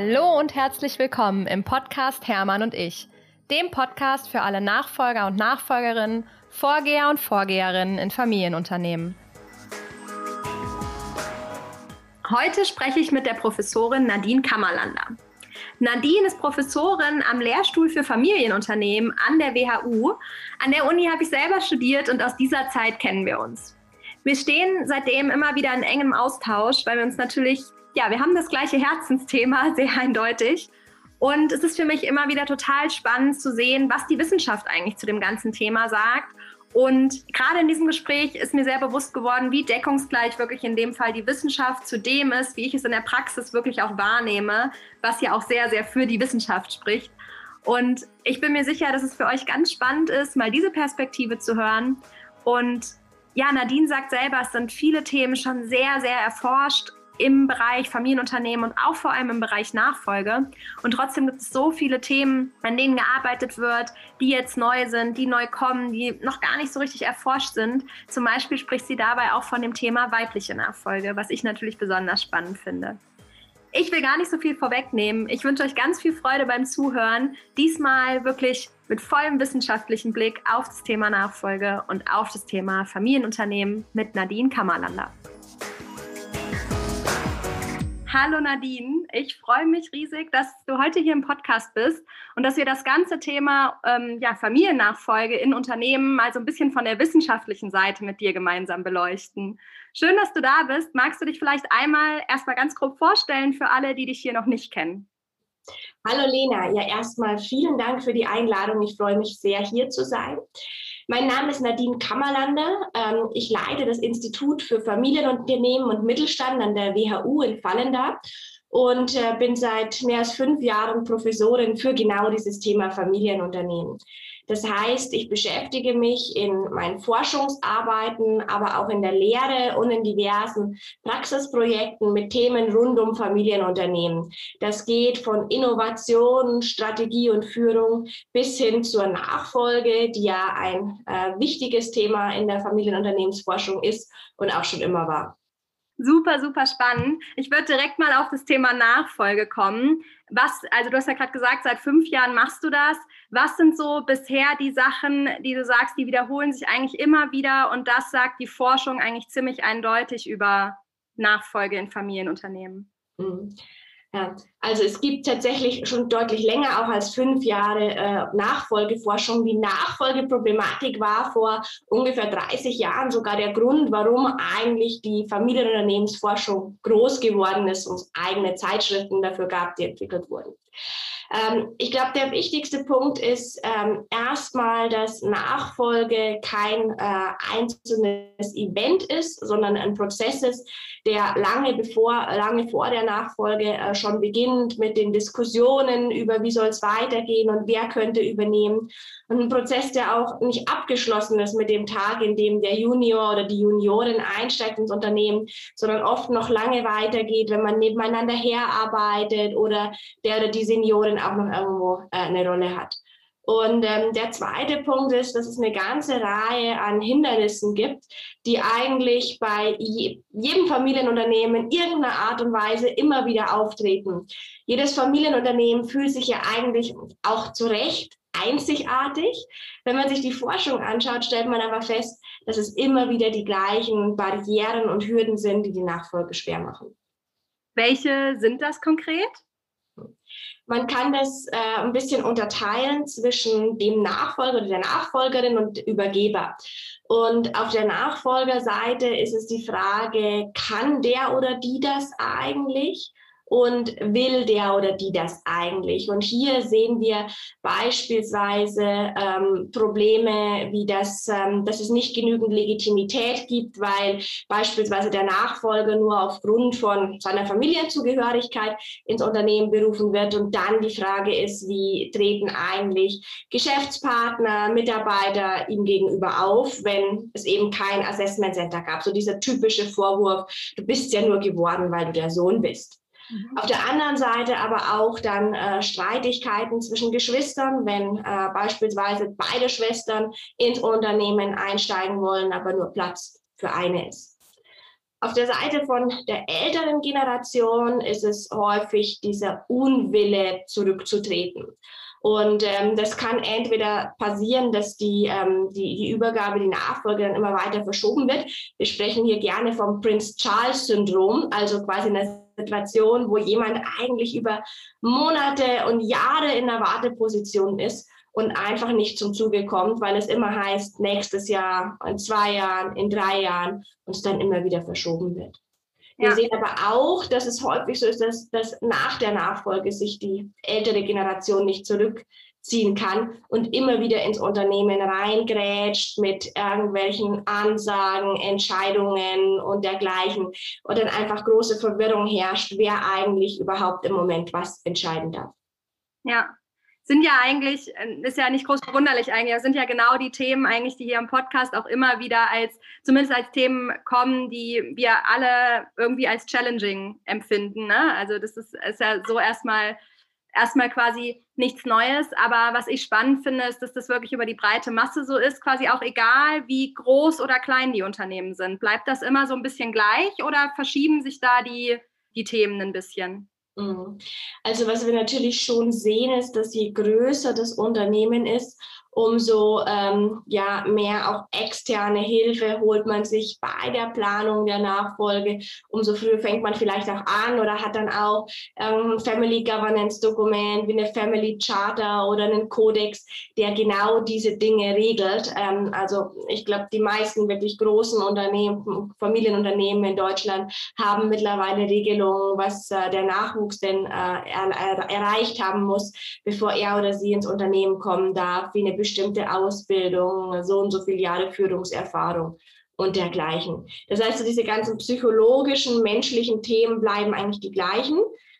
Hallo und herzlich willkommen im Podcast Hermann und ich, dem Podcast für alle Nachfolger und Nachfolgerinnen, Vorgeher und Vorgeherinnen in Familienunternehmen. Heute spreche ich mit der Professorin Nadine Kammerlander. Nadine ist Professorin am Lehrstuhl für Familienunternehmen an der WHU. An der Uni habe ich selber studiert und aus dieser Zeit kennen wir uns. Wir stehen seitdem immer wieder in engem Austausch, weil wir uns natürlich, ja, wir haben das gleiche Herzensthema, sehr eindeutig. Und es ist für mich immer wieder total spannend zu sehen, was die Wissenschaft eigentlich zu dem ganzen Thema sagt. Und gerade in diesem Gespräch ist mir sehr bewusst geworden, wie deckungsgleich wirklich in dem Fall die Wissenschaft zu dem ist, wie ich es in der Praxis wirklich auch wahrnehme, was ja auch sehr, sehr für die Wissenschaft spricht. Und ich bin mir sicher, dass es für euch ganz spannend ist, mal diese Perspektive zu hören. Und ja, Nadine sagt selber, es sind viele Themen schon sehr, sehr erforscht im Bereich Familienunternehmen und auch vor allem im Bereich Nachfolge. Und trotzdem gibt es so viele Themen, an denen gearbeitet wird, die jetzt neu sind, die neu kommen, die noch gar nicht so richtig erforscht sind. Zum Beispiel spricht sie dabei auch von dem Thema weibliche Nachfolge, was ich natürlich besonders spannend finde. Ich will gar nicht so viel vorwegnehmen. Ich wünsche euch ganz viel Freude beim Zuhören. Diesmal wirklich mit vollem wissenschaftlichen Blick auf das Thema Nachfolge und auf das Thema Familienunternehmen mit Nadine Kammerlander. Hallo Nadine, ich freue mich riesig, dass du heute hier im Podcast bist und dass wir das ganze Thema ähm, ja, Familiennachfolge in Unternehmen mal so ein bisschen von der wissenschaftlichen Seite mit dir gemeinsam beleuchten. Schön, dass du da bist. Magst du dich vielleicht einmal erstmal ganz grob vorstellen für alle, die dich hier noch nicht kennen? Hallo Lena, ja erstmal vielen Dank für die Einladung. Ich freue mich sehr, hier zu sein. Mein Name ist Nadine Kammerlander. Ähm, ich leite das Institut für Familienunternehmen und Mittelstand an der WHU in Fallenda und äh, bin seit mehr als fünf Jahren Professorin für genau dieses Thema Familienunternehmen. Das heißt, ich beschäftige mich in meinen Forschungsarbeiten, aber auch in der Lehre und in diversen Praxisprojekten mit Themen rund um Familienunternehmen. Das geht von Innovation, Strategie und Führung bis hin zur Nachfolge, die ja ein äh, wichtiges Thema in der Familienunternehmensforschung ist und auch schon immer war. Super, super spannend. Ich würde direkt mal auf das Thema Nachfolge kommen. Was, also du hast ja gerade gesagt, seit fünf Jahren machst du das. Was sind so bisher die Sachen, die du sagst, die wiederholen sich eigentlich immer wieder und das sagt die Forschung eigentlich ziemlich eindeutig über Nachfolge in Familienunternehmen? Ja, also es gibt tatsächlich schon deutlich länger, auch als fünf Jahre äh, Nachfolgeforschung. Die Nachfolgeproblematik war vor ungefähr 30 Jahren sogar der Grund, warum eigentlich die Familienunternehmensforschung groß geworden ist und eigene Zeitschriften dafür gab, die entwickelt wurden. Ähm, ich glaube, der wichtigste Punkt ist ähm, erstmal, dass Nachfolge kein äh, einzelnes Event ist, sondern ein Prozess ist, der lange bevor, lange vor der Nachfolge äh, schon beginnt mit den Diskussionen über, wie soll es weitergehen und wer könnte übernehmen. Und ein Prozess, der auch nicht abgeschlossen ist mit dem Tag, in dem der Junior oder die Juniorin einsteigt ins Unternehmen, sondern oft noch lange weitergeht, wenn man nebeneinander herarbeitet oder der oder die Seniorin auch noch irgendwo äh, eine Rolle hat. Und ähm, der zweite Punkt ist, dass es eine ganze Reihe an Hindernissen gibt, die eigentlich bei je, jedem Familienunternehmen in irgendeiner Art und Weise immer wieder auftreten. Jedes Familienunternehmen fühlt sich ja eigentlich auch zu Recht einzigartig. Wenn man sich die Forschung anschaut, stellt man aber fest, dass es immer wieder die gleichen Barrieren und Hürden sind, die die Nachfolge schwer machen. Welche sind das konkret? Man kann das äh, ein bisschen unterteilen zwischen dem Nachfolger oder der Nachfolgerin und Übergeber. Und auf der Nachfolgerseite ist es die Frage, kann der oder die das eigentlich? Und will der oder die das eigentlich? Und hier sehen wir beispielsweise ähm, Probleme, wie das, ähm, dass es nicht genügend Legitimität gibt, weil beispielsweise der Nachfolger nur aufgrund von seiner Familienzugehörigkeit ins Unternehmen berufen wird. Und dann die Frage ist, wie treten eigentlich Geschäftspartner, Mitarbeiter ihm gegenüber auf, wenn es eben kein Assessment Center gab. So dieser typische Vorwurf, du bist ja nur geworden, weil du der Sohn bist. Auf der anderen Seite aber auch dann äh, Streitigkeiten zwischen Geschwistern, wenn äh, beispielsweise beide Schwestern ins Unternehmen einsteigen wollen, aber nur Platz für eine ist. Auf der Seite von der älteren Generation ist es häufig dieser Unwille zurückzutreten. Und ähm, das kann entweder passieren, dass die, ähm, die, die Übergabe, die Nachfolge dann immer weiter verschoben wird. Wir sprechen hier gerne vom Prince Charles Syndrom, also quasi eine Situation, wo jemand eigentlich über Monate und Jahre in der Warteposition ist und einfach nicht zum Zuge kommt, weil es immer heißt, nächstes Jahr, in zwei Jahren, in drei Jahren und es dann immer wieder verschoben wird. Wir ja. sehen aber auch, dass es häufig so ist, dass, dass nach der Nachfolge sich die ältere Generation nicht zurückziehen kann und immer wieder ins Unternehmen reingrätscht mit irgendwelchen Ansagen, Entscheidungen und dergleichen. Und dann einfach große Verwirrung herrscht, wer eigentlich überhaupt im Moment was entscheiden darf. Ja, sind ja eigentlich, äh, ist ja nicht groß verwunderlich eigentlich, das sind ja genau die Themen eigentlich, die hier im Podcast auch immer wieder als, zumindest als Themen kommen, die wir alle irgendwie als challenging empfinden. Ne? Also das ist, ist ja so erstmal erstmal quasi nichts Neues. Aber was ich spannend finde, ist, dass das wirklich über die breite Masse so ist, quasi auch egal, wie groß oder klein die Unternehmen sind. Bleibt das immer so ein bisschen gleich oder verschieben sich da die, die Themen ein bisschen? Mhm. Also was wir natürlich schon sehen, ist, dass je größer das Unternehmen ist, umso ähm, ja, mehr auch externe Hilfe holt man sich bei der Planung der Nachfolge. Umso früher fängt man vielleicht auch an oder hat dann auch ähm, Family Governance Dokument wie eine Family Charter oder einen Kodex, der genau diese Dinge regelt. Ähm, also ich glaube, die meisten wirklich großen Unternehmen, Familienunternehmen in Deutschland haben mittlerweile Regelungen, was äh, der Nachwuchs denn äh, er, er, erreicht haben muss, bevor er oder sie ins Unternehmen kommen darf, wie eine bestimmte Ausbildung, so und so viele Jahre Führungserfahrung und dergleichen. Das heißt, diese ganzen psychologischen, menschlichen Themen bleiben eigentlich die gleichen.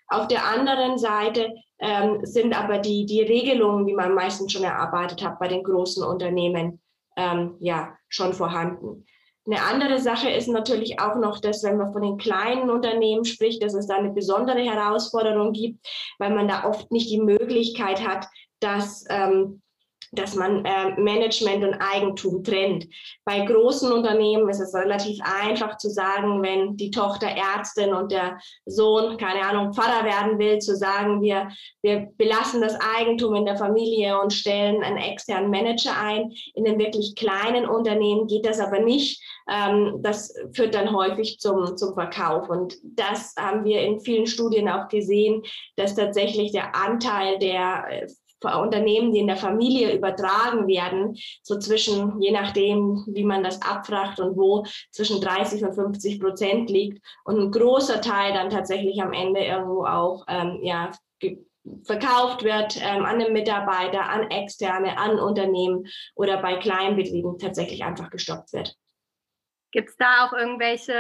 Auf der anderen Seite ähm, sind aber die, die Regelungen, die man meistens schon erarbeitet hat bei den großen Unternehmen, ähm, ja, schon vorhanden. Eine andere Sache ist natürlich auch noch, dass wenn man von den kleinen Unternehmen spricht, dass es da eine besondere Herausforderung gibt, weil man da oft nicht die Möglichkeit hat, dass ähm, dass man äh, Management und Eigentum trennt. Bei großen Unternehmen ist es relativ einfach zu sagen, wenn die Tochter Ärztin und der Sohn, keine Ahnung, Pfarrer werden will, zu sagen, wir, wir belassen das Eigentum in der Familie und stellen einen externen Manager ein. In den wirklich kleinen Unternehmen geht das aber nicht. Ähm, das führt dann häufig zum, zum Verkauf. Und das haben wir in vielen Studien auch gesehen, dass tatsächlich der Anteil der äh, Unternehmen, die in der Familie übertragen werden, so zwischen, je nachdem, wie man das abfragt und wo, zwischen 30 und 50 Prozent liegt und ein großer Teil dann tatsächlich am Ende irgendwo auch ähm, ja, verkauft wird ähm, an den Mitarbeiter, an Externe, an Unternehmen oder bei Kleinbetrieben tatsächlich einfach gestoppt wird. Gibt es da auch irgendwelche,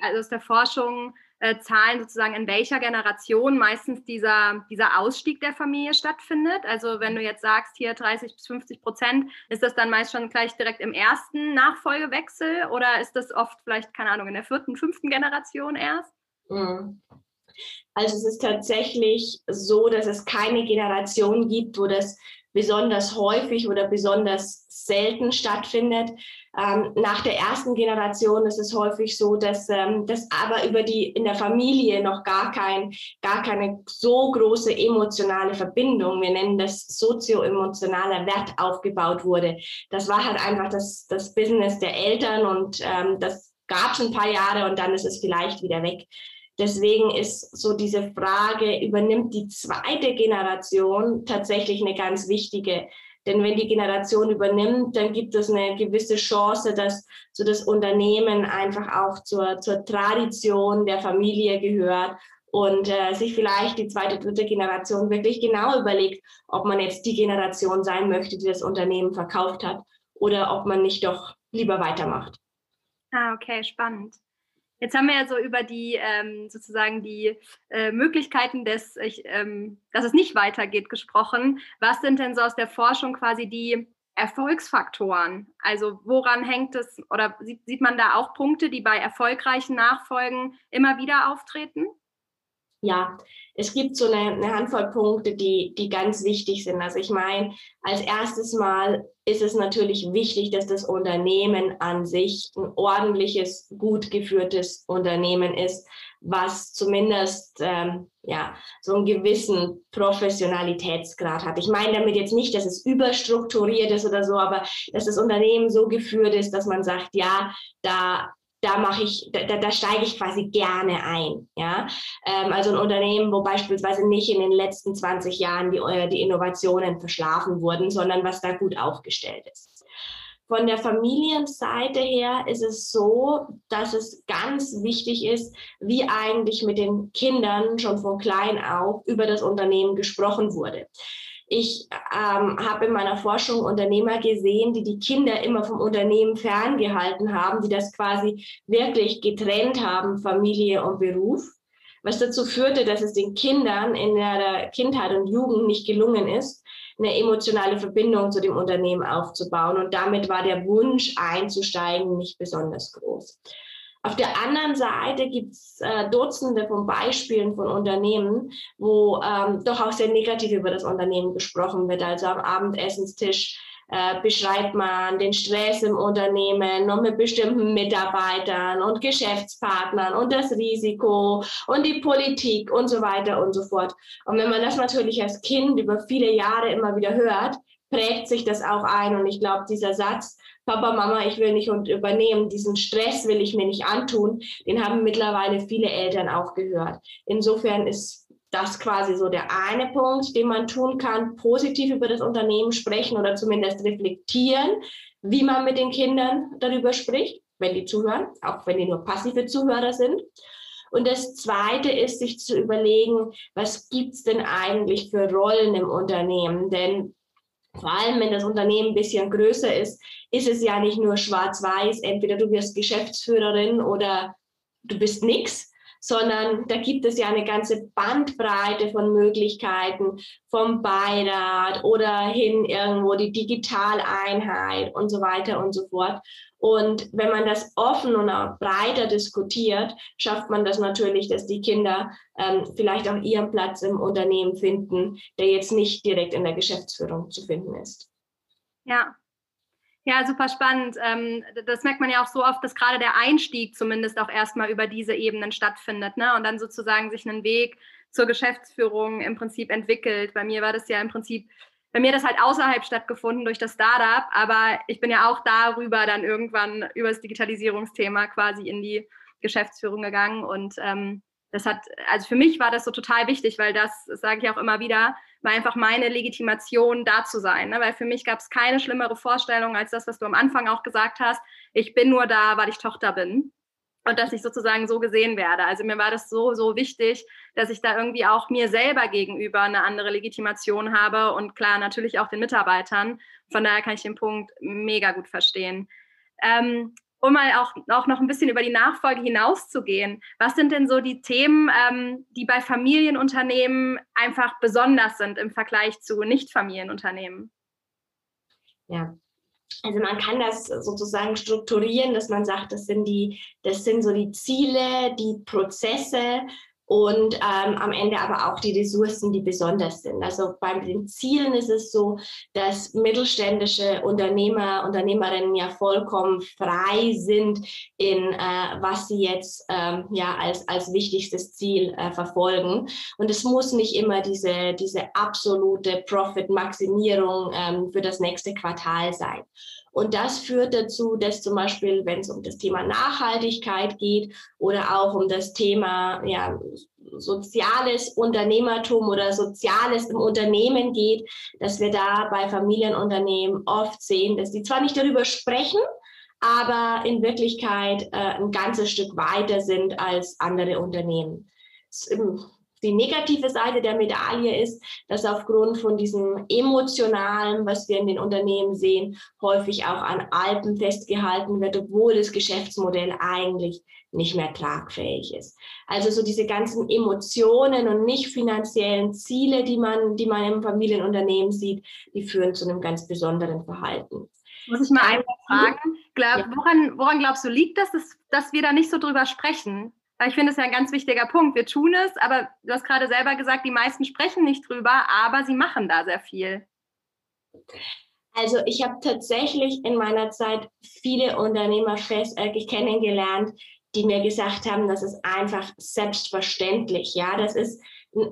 also aus der Forschung, äh, Zahlen sozusagen, in welcher Generation meistens dieser, dieser Ausstieg der Familie stattfindet. Also wenn du jetzt sagst, hier 30 bis 50 Prozent, ist das dann meist schon gleich direkt im ersten Nachfolgewechsel oder ist das oft vielleicht, keine Ahnung, in der vierten, fünften Generation erst? Mhm. Also es ist tatsächlich so, dass es keine Generation gibt, wo das besonders häufig oder besonders selten stattfindet. Ähm, nach der ersten Generation ist es häufig so, dass ähm, das aber über die in der Familie noch gar kein, gar keine so große emotionale Verbindung, wir nennen das sozioemotionaler Wert aufgebaut wurde. Das war halt einfach das, das Business der Eltern und ähm, das gab es ein paar Jahre und dann ist es vielleicht wieder weg. Deswegen ist so diese Frage, übernimmt die zweite Generation tatsächlich eine ganz wichtige. Denn wenn die Generation übernimmt, dann gibt es eine gewisse Chance, dass so das Unternehmen einfach auch zur, zur Tradition der Familie gehört und äh, sich vielleicht die zweite, dritte Generation wirklich genau überlegt, ob man jetzt die Generation sein möchte, die das Unternehmen verkauft hat oder ob man nicht doch lieber weitermacht. Ah, okay, spannend. Jetzt haben wir ja so über die ähm, sozusagen die äh, Möglichkeiten, des, ich, ähm, dass es nicht weitergeht, gesprochen. Was sind denn so aus der Forschung quasi die Erfolgsfaktoren? Also woran hängt es oder sieht, sieht man da auch Punkte, die bei erfolgreichen Nachfolgen immer wieder auftreten? Ja, es gibt so eine, eine Handvoll Punkte, die, die ganz wichtig sind. Also ich meine, als erstes Mal ist es natürlich wichtig, dass das Unternehmen an sich ein ordentliches, gut geführtes Unternehmen ist, was zumindest ähm, ja so einen gewissen Professionalitätsgrad hat. Ich meine damit jetzt nicht, dass es überstrukturiert ist oder so, aber dass das Unternehmen so geführt ist, dass man sagt, ja, da da mache ich, da, da steige ich quasi gerne ein. Ja? Ähm, also ein Unternehmen, wo beispielsweise nicht in den letzten 20 Jahren die, äh, die Innovationen verschlafen wurden, sondern was da gut aufgestellt ist. Von der Familienseite her ist es so, dass es ganz wichtig ist, wie eigentlich mit den Kindern schon von klein auf über das Unternehmen gesprochen wurde. Ich ähm, habe in meiner Forschung Unternehmer gesehen, die die Kinder immer vom Unternehmen ferngehalten haben, die das quasi wirklich getrennt haben, Familie und Beruf, was dazu führte, dass es den Kindern in der Kindheit und Jugend nicht gelungen ist, eine emotionale Verbindung zu dem Unternehmen aufzubauen. Und damit war der Wunsch einzusteigen nicht besonders groß. Auf der anderen Seite gibt es äh, Dutzende von Beispielen von Unternehmen, wo ähm, doch auch sehr negativ über das Unternehmen gesprochen wird. Also am Abendessenstisch äh, beschreibt man den Stress im Unternehmen und mit bestimmten Mitarbeitern und Geschäftspartnern und das Risiko und die Politik und so weiter und so fort. Und wenn man das natürlich als Kind über viele Jahre immer wieder hört, prägt sich das auch ein. Und ich glaube, dieser Satz, Papa, Mama, ich will nicht übernehmen, diesen Stress will ich mir nicht antun, den haben mittlerweile viele Eltern auch gehört. Insofern ist das quasi so der eine Punkt, den man tun kann, positiv über das Unternehmen sprechen oder zumindest reflektieren, wie man mit den Kindern darüber spricht, wenn die zuhören, auch wenn die nur passive Zuhörer sind. Und das Zweite ist, sich zu überlegen, was gibt's denn eigentlich für Rollen im Unternehmen? Denn vor allem, wenn das Unternehmen ein bisschen größer ist, ist es ja nicht nur schwarz-weiß, entweder du wirst Geschäftsführerin oder du bist nix, sondern da gibt es ja eine ganze Bandbreite von Möglichkeiten vom Beirat oder hin irgendwo die Digitaleinheit und so weiter und so fort. Und wenn man das offen und auch breiter diskutiert, schafft man das natürlich, dass die Kinder ähm, vielleicht auch ihren Platz im Unternehmen finden, der jetzt nicht direkt in der Geschäftsführung zu finden ist. Ja, ja, super spannend. Ähm, das merkt man ja auch so oft, dass gerade der Einstieg zumindest auch erstmal über diese Ebenen stattfindet ne? und dann sozusagen sich einen Weg zur Geschäftsführung im Prinzip entwickelt. Bei mir war das ja im Prinzip, bei mir das halt außerhalb stattgefunden durch das Startup, aber ich bin ja auch darüber dann irgendwann über das Digitalisierungsthema quasi in die Geschäftsführung gegangen und ähm, das hat, also für mich war das so total wichtig, weil das, das sage ich auch immer wieder, war einfach meine Legitimation, da zu sein. Ne? Weil für mich gab es keine schlimmere Vorstellung als das, was du am Anfang auch gesagt hast. Ich bin nur da, weil ich Tochter bin. Und dass ich sozusagen so gesehen werde. Also mir war das so, so wichtig, dass ich da irgendwie auch mir selber gegenüber eine andere Legitimation habe und klar natürlich auch den Mitarbeitern. Von daher kann ich den Punkt mega gut verstehen. Ähm, um mal auch, auch noch ein bisschen über die Nachfolge hinauszugehen, was sind denn so die Themen, ähm, die bei Familienunternehmen einfach besonders sind im Vergleich zu Nicht-Familienunternehmen? Ja, also man kann das sozusagen strukturieren, dass man sagt, das sind die, das sind so die Ziele, die Prozesse, und ähm, am Ende aber auch die Ressourcen, die besonders sind. Also bei den Zielen ist es so, dass mittelständische Unternehmer, Unternehmerinnen ja vollkommen frei sind in äh, was sie jetzt ähm, ja als, als wichtigstes Ziel äh, verfolgen. Und es muss nicht immer diese, diese absolute Profit-Maximierung ähm, für das nächste Quartal sein. Und das führt dazu, dass zum Beispiel, wenn es um das Thema Nachhaltigkeit geht oder auch um das Thema ja, soziales Unternehmertum oder Soziales im Unternehmen geht, dass wir da bei Familienunternehmen oft sehen, dass die zwar nicht darüber sprechen, aber in Wirklichkeit äh, ein ganzes Stück weiter sind als andere Unternehmen die negative Seite der Medaille ist, dass aufgrund von diesem emotionalen, was wir in den Unternehmen sehen, häufig auch an Alpen festgehalten wird, obwohl das Geschäftsmodell eigentlich nicht mehr tragfähig ist. Also so diese ganzen Emotionen und nicht finanziellen Ziele, die man, die man im Familienunternehmen sieht, die führen zu einem ganz besonderen Verhalten. Muss ich mal einmal fragen, glaub, ja. woran, woran glaubst du, liegt das, dass, dass wir da nicht so drüber sprechen? Ich finde es ja ein ganz wichtiger Punkt. Wir tun es, aber du hast gerade selber gesagt, die meisten sprechen nicht drüber, aber sie machen da sehr viel. Also ich habe tatsächlich in meiner Zeit viele Unternehmer äh, kennengelernt, die mir gesagt haben, das ist einfach selbstverständlich. Ja, das ist,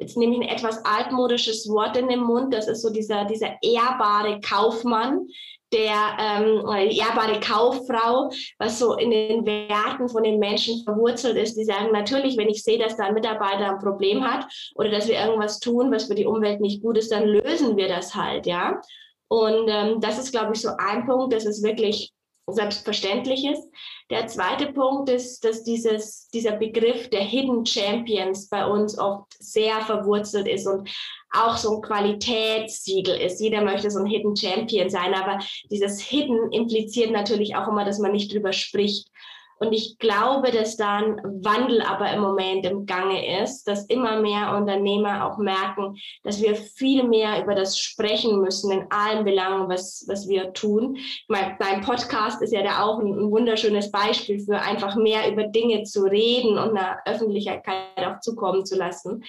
jetzt nehme ich ein etwas altmodisches Wort in den Mund. Das ist so dieser, dieser ehrbare Kaufmann, der ähm, ehrbare Kauffrau, was so in den Werten von den Menschen verwurzelt ist, die sagen, natürlich, wenn ich sehe, dass da ein Mitarbeiter ein Problem hat oder dass wir irgendwas tun, was für die Umwelt nicht gut ist, dann lösen wir das halt, ja. Und ähm, das ist, glaube ich, so ein Punkt, dass es wirklich selbstverständlich ist. Der zweite Punkt ist, dass dieses, dieser Begriff der Hidden Champions bei uns oft sehr verwurzelt ist und auch so ein Qualitätssiegel ist. Jeder möchte so ein Hidden Champion sein, aber dieses Hidden impliziert natürlich auch immer, dass man nicht drüber spricht. Und ich glaube, dass da ein Wandel aber im Moment im Gange ist, dass immer mehr Unternehmer auch merken, dass wir viel mehr über das sprechen müssen in allen Belangen, was, was wir tun. Ich meine, dein Podcast ist ja da auch ein, ein wunderschönes Beispiel für einfach mehr über Dinge zu reden und einer Öffentlichkeit auch zukommen zu lassen.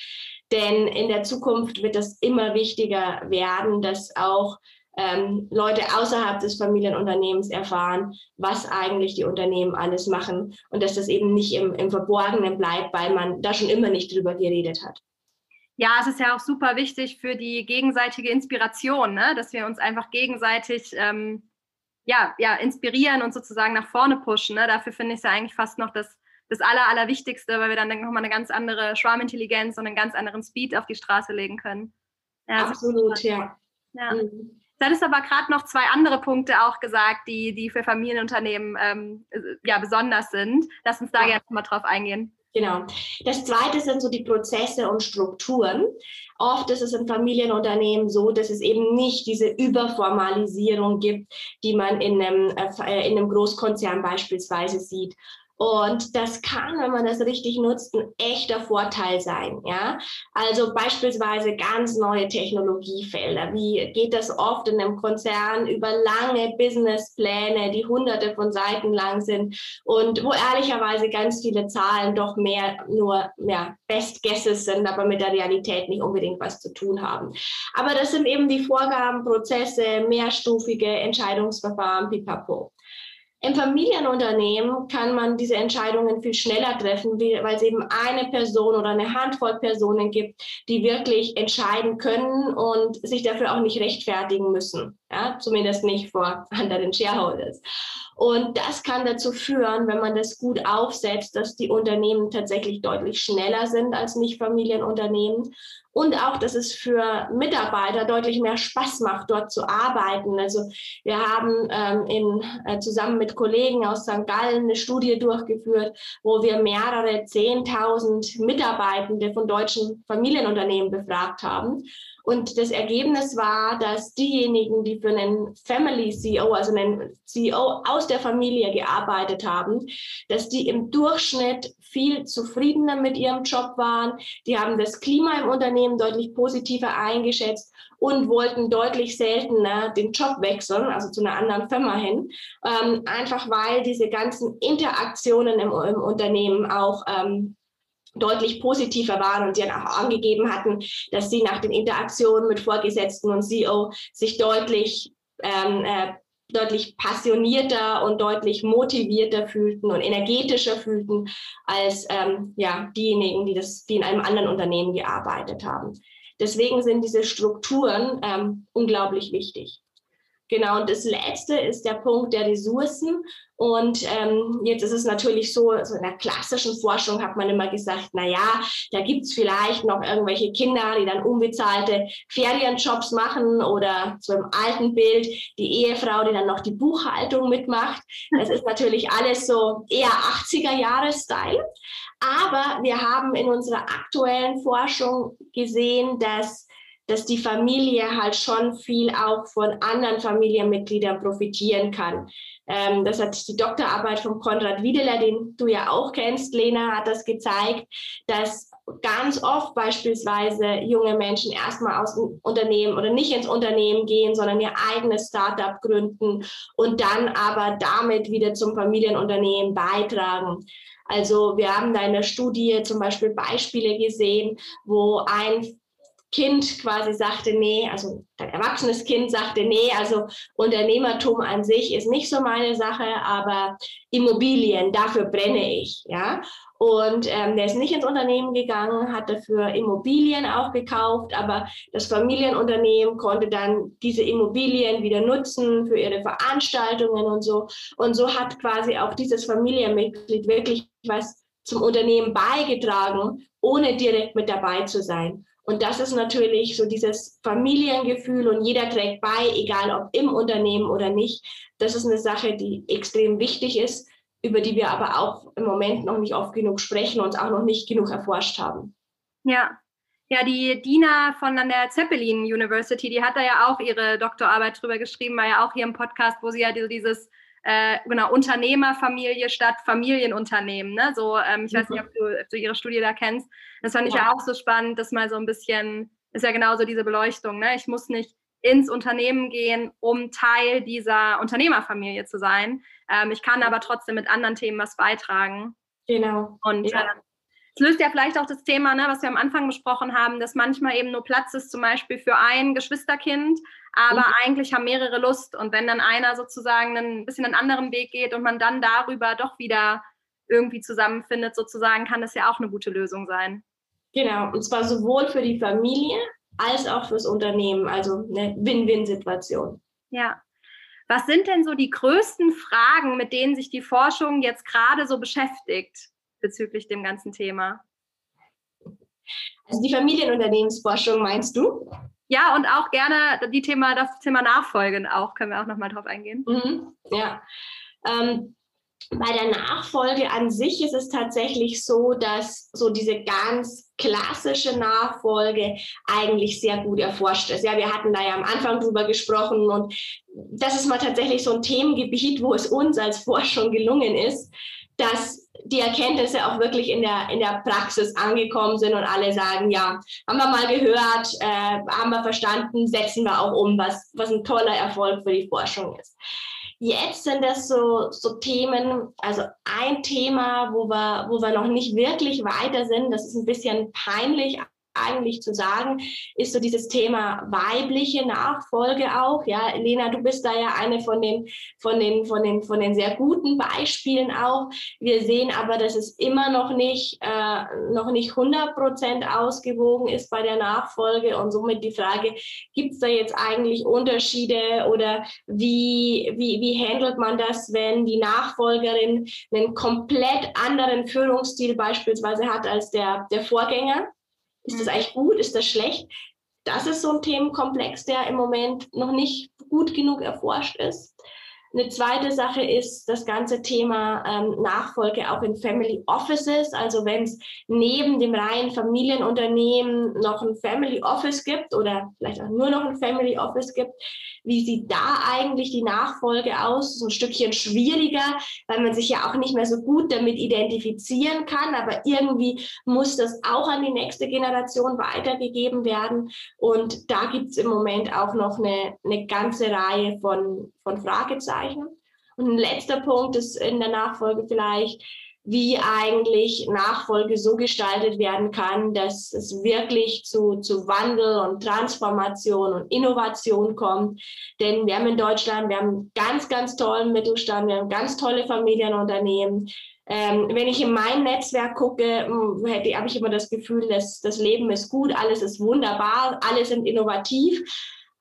Denn in der Zukunft wird das immer wichtiger werden, dass auch ähm, Leute außerhalb des Familienunternehmens erfahren, was eigentlich die Unternehmen alles machen und dass das eben nicht im, im Verborgenen bleibt, weil man da schon immer nicht drüber geredet hat. Ja, es ist ja auch super wichtig für die gegenseitige Inspiration, ne? dass wir uns einfach gegenseitig ähm, ja, ja, inspirieren und sozusagen nach vorne pushen. Ne? Dafür finde ich es ja eigentlich fast noch das, das Aller, Allerwichtigste, weil wir dann nochmal eine ganz andere Schwarmintelligenz und einen ganz anderen Speed auf die Straße legen können. Ja, Absolut, ja. ja. Mhm. Du hattest aber gerade noch zwei andere Punkte auch gesagt, die, die für Familienunternehmen ähm, ja, besonders sind. Lass uns da ja. gerne mal drauf eingehen. Genau. Das zweite sind so die Prozesse und Strukturen. Oft ist es in Familienunternehmen so, dass es eben nicht diese Überformalisierung gibt, die man in einem, äh, in einem Großkonzern beispielsweise sieht. Und das kann, wenn man das richtig nutzt, ein echter Vorteil sein. Ja? Also beispielsweise ganz neue Technologiefelder. Wie geht das oft in einem Konzern über lange Businesspläne, die hunderte von Seiten lang sind und wo ehrlicherweise ganz viele Zahlen doch mehr nur ja, Best Guesses sind, aber mit der Realität nicht unbedingt was zu tun haben. Aber das sind eben die Vorgaben, Prozesse, mehrstufige Entscheidungsverfahren, pipapo. Im Familienunternehmen kann man diese Entscheidungen viel schneller treffen, weil es eben eine Person oder eine Handvoll Personen gibt, die wirklich entscheiden können und sich dafür auch nicht rechtfertigen müssen. Ja, zumindest nicht vor anderen Shareholders. Und das kann dazu führen, wenn man das gut aufsetzt, dass die Unternehmen tatsächlich deutlich schneller sind als Nicht-Familienunternehmen und auch, dass es für Mitarbeiter deutlich mehr Spaß macht, dort zu arbeiten. Also wir haben ähm, in, äh, zusammen mit Kollegen aus St. Gallen eine Studie durchgeführt, wo wir mehrere 10.000 Mitarbeitende von deutschen Familienunternehmen befragt haben. Und das Ergebnis war, dass diejenigen, die für einen Family CEO, also einen CEO aus der Familie gearbeitet haben, dass die im Durchschnitt viel zufriedener mit ihrem Job waren. Die haben das Klima im Unternehmen deutlich positiver eingeschätzt und wollten deutlich seltener den Job wechseln, also zu einer anderen Firma hin, ähm, einfach weil diese ganzen Interaktionen im, im Unternehmen auch ähm, deutlich positiver waren und die dann auch angegeben hatten, dass sie nach den Interaktionen mit Vorgesetzten und CEO sich deutlich ähm, äh, deutlich passionierter und deutlich motivierter fühlten und energetischer fühlten als ähm, ja, diejenigen, die, das, die in einem anderen Unternehmen gearbeitet haben. Deswegen sind diese Strukturen ähm, unglaublich wichtig. Genau, und das letzte ist der Punkt der Ressourcen. Und ähm, jetzt ist es natürlich so, so in der klassischen Forschung hat man immer gesagt, na ja, da gibt's vielleicht noch irgendwelche Kinder, die dann unbezahlte Ferienjobs machen oder so im alten Bild die Ehefrau, die dann noch die Buchhaltung mitmacht. Das ist natürlich alles so eher 80er-Jahre-Style. Aber wir haben in unserer aktuellen Forschung gesehen, dass dass die Familie halt schon viel auch von anderen Familienmitgliedern profitieren kann. Ähm, das hat die Doktorarbeit von Konrad Wiedeler, den du ja auch kennst, Lena, hat das gezeigt, dass ganz oft beispielsweise junge Menschen erstmal aus dem Unternehmen oder nicht ins Unternehmen gehen, sondern ihr eigenes Startup gründen und dann aber damit wieder zum Familienunternehmen beitragen. Also wir haben da in der Studie zum Beispiel Beispiele gesehen, wo ein Kind quasi sagte, nee, also ein erwachsenes Kind sagte, nee, also Unternehmertum an sich ist nicht so meine Sache, aber Immobilien, dafür brenne ich, ja. Und ähm, der ist nicht ins Unternehmen gegangen, hat dafür Immobilien auch gekauft, aber das Familienunternehmen konnte dann diese Immobilien wieder nutzen für ihre Veranstaltungen und so. Und so hat quasi auch dieses Familienmitglied wirklich was zum Unternehmen beigetragen, ohne direkt mit dabei zu sein. Und das ist natürlich so dieses Familiengefühl und jeder trägt bei, egal ob im Unternehmen oder nicht. Das ist eine Sache, die extrem wichtig ist, über die wir aber auch im Moment noch nicht oft genug sprechen und auch noch nicht genug erforscht haben. Ja. Ja, die Dina von der Zeppelin University, die hat da ja auch ihre Doktorarbeit drüber geschrieben, war ja auch hier im Podcast, wo sie ja dieses äh, genau, Unternehmerfamilie statt Familienunternehmen. Ne? So, ähm, ich mhm. weiß nicht, ob du, ob du, ihre Studie da kennst. Das fand ich ja. ja auch so spannend, das mal so ein bisschen, ist ja genauso diese Beleuchtung. Ne? Ich muss nicht ins Unternehmen gehen, um Teil dieser Unternehmerfamilie zu sein. Ähm, ich kann aber trotzdem mit anderen Themen was beitragen. Genau. Und ja. äh, es löst ja vielleicht auch das Thema, ne, was wir am Anfang besprochen haben, dass manchmal eben nur Platz ist, zum Beispiel für ein Geschwisterkind, aber mhm. eigentlich haben mehrere Lust. Und wenn dann einer sozusagen ein bisschen einen anderen Weg geht und man dann darüber doch wieder irgendwie zusammenfindet, sozusagen, kann das ja auch eine gute Lösung sein. Genau, und zwar sowohl für die Familie als auch fürs Unternehmen, also eine Win-Win-Situation. Ja. Was sind denn so die größten Fragen, mit denen sich die Forschung jetzt gerade so beschäftigt? bezüglich dem ganzen Thema? Also die Familienunternehmensforschung meinst du? Ja, und auch gerne die Thema, das Thema Nachfolgen auch, können wir auch nochmal drauf eingehen. Mhm, ja. Ähm, bei der Nachfolge an sich ist es tatsächlich so, dass so diese ganz klassische Nachfolge eigentlich sehr gut erforscht ist. Ja, wir hatten da ja am Anfang drüber gesprochen und das ist mal tatsächlich so ein Themengebiet, wo es uns als Forschung gelungen ist, dass die Erkenntnisse auch wirklich in der, in der Praxis angekommen sind und alle sagen, ja, haben wir mal gehört, äh, haben wir verstanden, setzen wir auch um, was, was ein toller Erfolg für die Forschung ist. Jetzt sind das so, so Themen, also ein Thema, wo wir, wo wir noch nicht wirklich weiter sind, das ist ein bisschen peinlich, eigentlich zu sagen, ist so dieses Thema weibliche Nachfolge auch. Ja, Lena, du bist da ja eine von den, von den, von den, von den sehr guten Beispielen auch. Wir sehen aber, dass es immer noch nicht, äh, noch nicht 100 Prozent ausgewogen ist bei der Nachfolge und somit die Frage, gibt es da jetzt eigentlich Unterschiede oder wie, wie, wie handelt man das, wenn die Nachfolgerin einen komplett anderen Führungsstil beispielsweise hat als der, der Vorgänger? Ist das mhm. eigentlich gut? Ist das schlecht? Das ist so ein Themenkomplex, der im Moment noch nicht gut genug erforscht ist. Eine zweite Sache ist das ganze Thema ähm, Nachfolge auch in Family Offices. Also wenn es neben dem reinen Familienunternehmen noch ein Family Office gibt oder vielleicht auch nur noch ein Family Office gibt, wie sieht da eigentlich die Nachfolge aus? So ein Stückchen schwieriger, weil man sich ja auch nicht mehr so gut damit identifizieren kann. Aber irgendwie muss das auch an die nächste Generation weitergegeben werden. Und da gibt es im Moment auch noch eine, eine ganze Reihe von, von Fragezeichen. Und ein letzter Punkt ist in der Nachfolge vielleicht, wie eigentlich Nachfolge so gestaltet werden kann, dass es wirklich zu, zu Wandel und Transformation und Innovation kommt. Denn wir haben in Deutschland, wir haben ganz, ganz tollen Mittelstand, wir haben ganz tolle Familienunternehmen. Ähm, wenn ich in mein Netzwerk gucke, habe ich immer das Gefühl, dass das Leben ist gut, alles ist wunderbar, alle sind innovativ.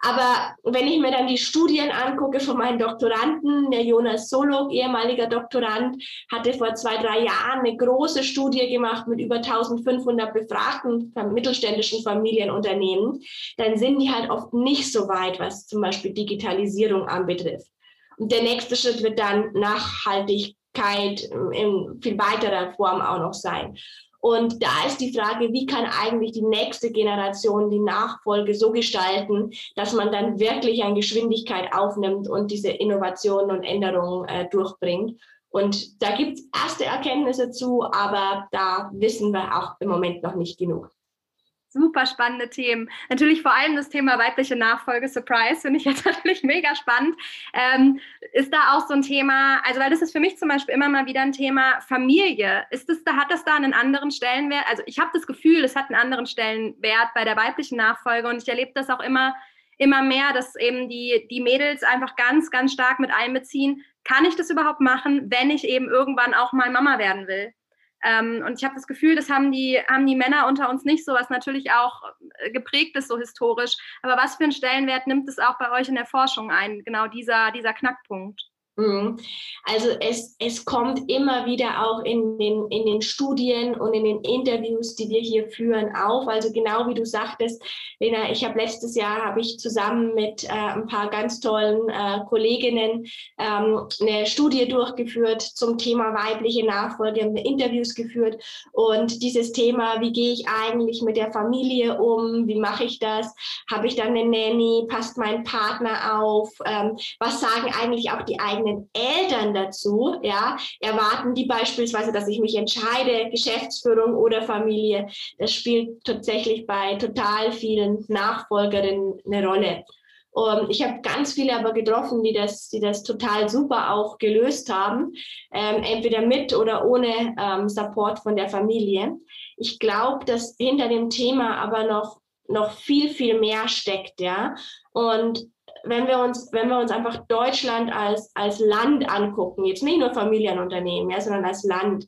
Aber wenn ich mir dann die Studien angucke von meinen Doktoranden, der Jonas Solog, ehemaliger Doktorand, hatte vor zwei, drei Jahren eine große Studie gemacht mit über 1500 befragten mittelständischen Familienunternehmen, dann sind die halt oft nicht so weit, was zum Beispiel Digitalisierung anbetrifft. Und der nächste Schritt wird dann Nachhaltigkeit in viel weiterer Form auch noch sein. Und da ist die Frage, wie kann eigentlich die nächste Generation die Nachfolge so gestalten, dass man dann wirklich an Geschwindigkeit aufnimmt und diese Innovationen und Änderungen äh, durchbringt. Und da gibt es erste Erkenntnisse zu, aber da wissen wir auch im Moment noch nicht genug. Super spannende Themen. Natürlich vor allem das Thema weibliche Nachfolge, Surprise, finde ich jetzt natürlich mega spannend. Ähm, ist da auch so ein Thema, also weil das ist für mich zum Beispiel immer mal wieder ein Thema Familie. Ist das, da, hat das da einen anderen Stellenwert? Also ich habe das Gefühl, es hat einen anderen Stellenwert bei der weiblichen Nachfolge und ich erlebe das auch immer, immer mehr, dass eben die, die Mädels einfach ganz, ganz stark mit einbeziehen. Kann ich das überhaupt machen, wenn ich eben irgendwann auch mal Mama werden will? Ähm, und ich habe das Gefühl, das haben die, haben die Männer unter uns nicht so, was natürlich auch äh, geprägt ist, so historisch. Aber was für einen Stellenwert nimmt es auch bei euch in der Forschung ein, genau dieser, dieser Knackpunkt? Mhm. Also es, es kommt immer wieder auch in den, in den Studien und in den Interviews, die wir hier führen, auf. Also genau wie du sagtest, Lena, ich habe letztes Jahr habe ich zusammen mit äh, ein paar ganz tollen äh, Kolleginnen ähm, eine Studie durchgeführt zum Thema weibliche Nachfolge, haben Interviews geführt. Und dieses Thema, wie gehe ich eigentlich mit der Familie um, wie mache ich das, habe ich dann eine Nanny, passt mein Partner auf, ähm, was sagen eigentlich auch die eigenen eigenen Eltern dazu, ja, erwarten die beispielsweise, dass ich mich entscheide, Geschäftsführung oder Familie. Das spielt tatsächlich bei total vielen Nachfolgerinnen eine Rolle. Und ich habe ganz viele aber getroffen, die das, die das total super auch gelöst haben, ähm, entweder mit oder ohne ähm, Support von der Familie. Ich glaube, dass hinter dem Thema aber noch, noch viel, viel mehr steckt, ja. Und wenn wir uns, wenn wir uns einfach Deutschland als, als Land angucken, jetzt nicht nur Familienunternehmen, ja, sondern als Land,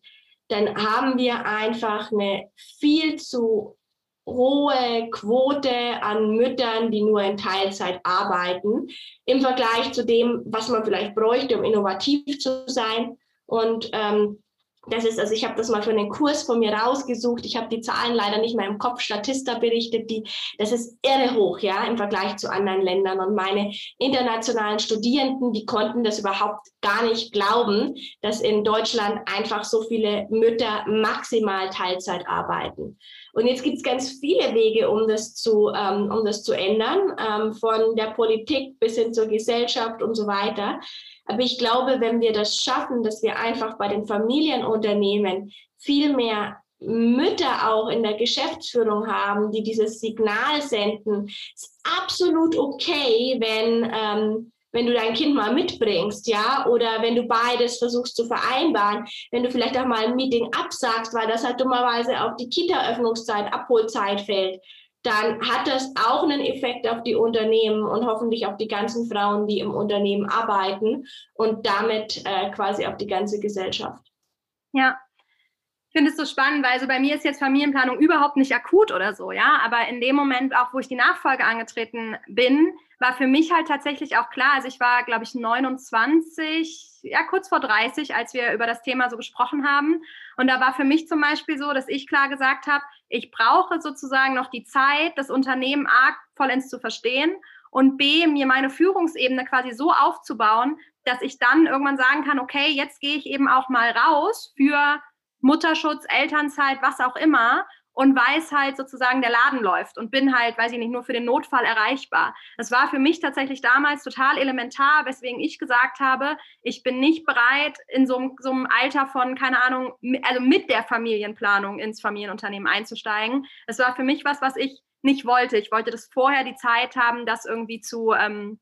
dann haben wir einfach eine viel zu hohe Quote an Müttern, die nur in Teilzeit arbeiten, im Vergleich zu dem, was man vielleicht bräuchte, um innovativ zu sein. Und ähm, das ist, also ich habe das mal für einen Kurs von mir rausgesucht. Ich habe die Zahlen leider nicht mehr im Kopf. Statista berichtet, die, das ist irre hoch, ja, im Vergleich zu anderen Ländern. Und meine internationalen Studierenden, die konnten das überhaupt gar nicht glauben, dass in Deutschland einfach so viele Mütter maximal Teilzeit arbeiten. Und jetzt gibt es ganz viele Wege, um das zu, ähm, um das zu ändern, ähm, von der Politik bis hin zur Gesellschaft und so weiter. Aber ich glaube, wenn wir das schaffen, dass wir einfach bei den Familienunternehmen viel mehr Mütter auch in der Geschäftsführung haben, die dieses Signal senden, ist absolut okay, wenn ähm, wenn du dein Kind mal mitbringst, ja, oder wenn du beides versuchst zu vereinbaren, wenn du vielleicht auch mal ein Meeting absagst, weil das halt dummerweise auf die Kita-Öffnungszeit, Abholzeit fällt, dann hat das auch einen Effekt auf die Unternehmen und hoffentlich auf die ganzen Frauen, die im Unternehmen arbeiten und damit äh, quasi auf die ganze Gesellschaft. Ja, ich finde es so spannend, weil so bei mir ist jetzt Familienplanung überhaupt nicht akut oder so, ja. Aber in dem Moment, auch wo ich die Nachfolge angetreten bin, war für mich halt tatsächlich auch klar, also ich war, glaube ich, 29, ja, kurz vor 30, als wir über das Thema so gesprochen haben. Und da war für mich zum Beispiel so, dass ich klar gesagt habe, ich brauche sozusagen noch die Zeit, das Unternehmen A vollends zu verstehen und B, mir meine Führungsebene quasi so aufzubauen, dass ich dann irgendwann sagen kann, okay, jetzt gehe ich eben auch mal raus für Mutterschutz, Elternzeit, was auch immer und weiß halt sozusagen, der Laden läuft und bin halt, weiß ich nicht, nur für den Notfall erreichbar. Das war für mich tatsächlich damals total elementar, weswegen ich gesagt habe, ich bin nicht bereit, in so, einem, so einem Alter von, keine Ahnung, also mit der Familienplanung ins Familienunternehmen einzusteigen. Das war für mich was, was ich nicht wollte. Ich wollte das vorher die Zeit haben, das irgendwie zu, ähm,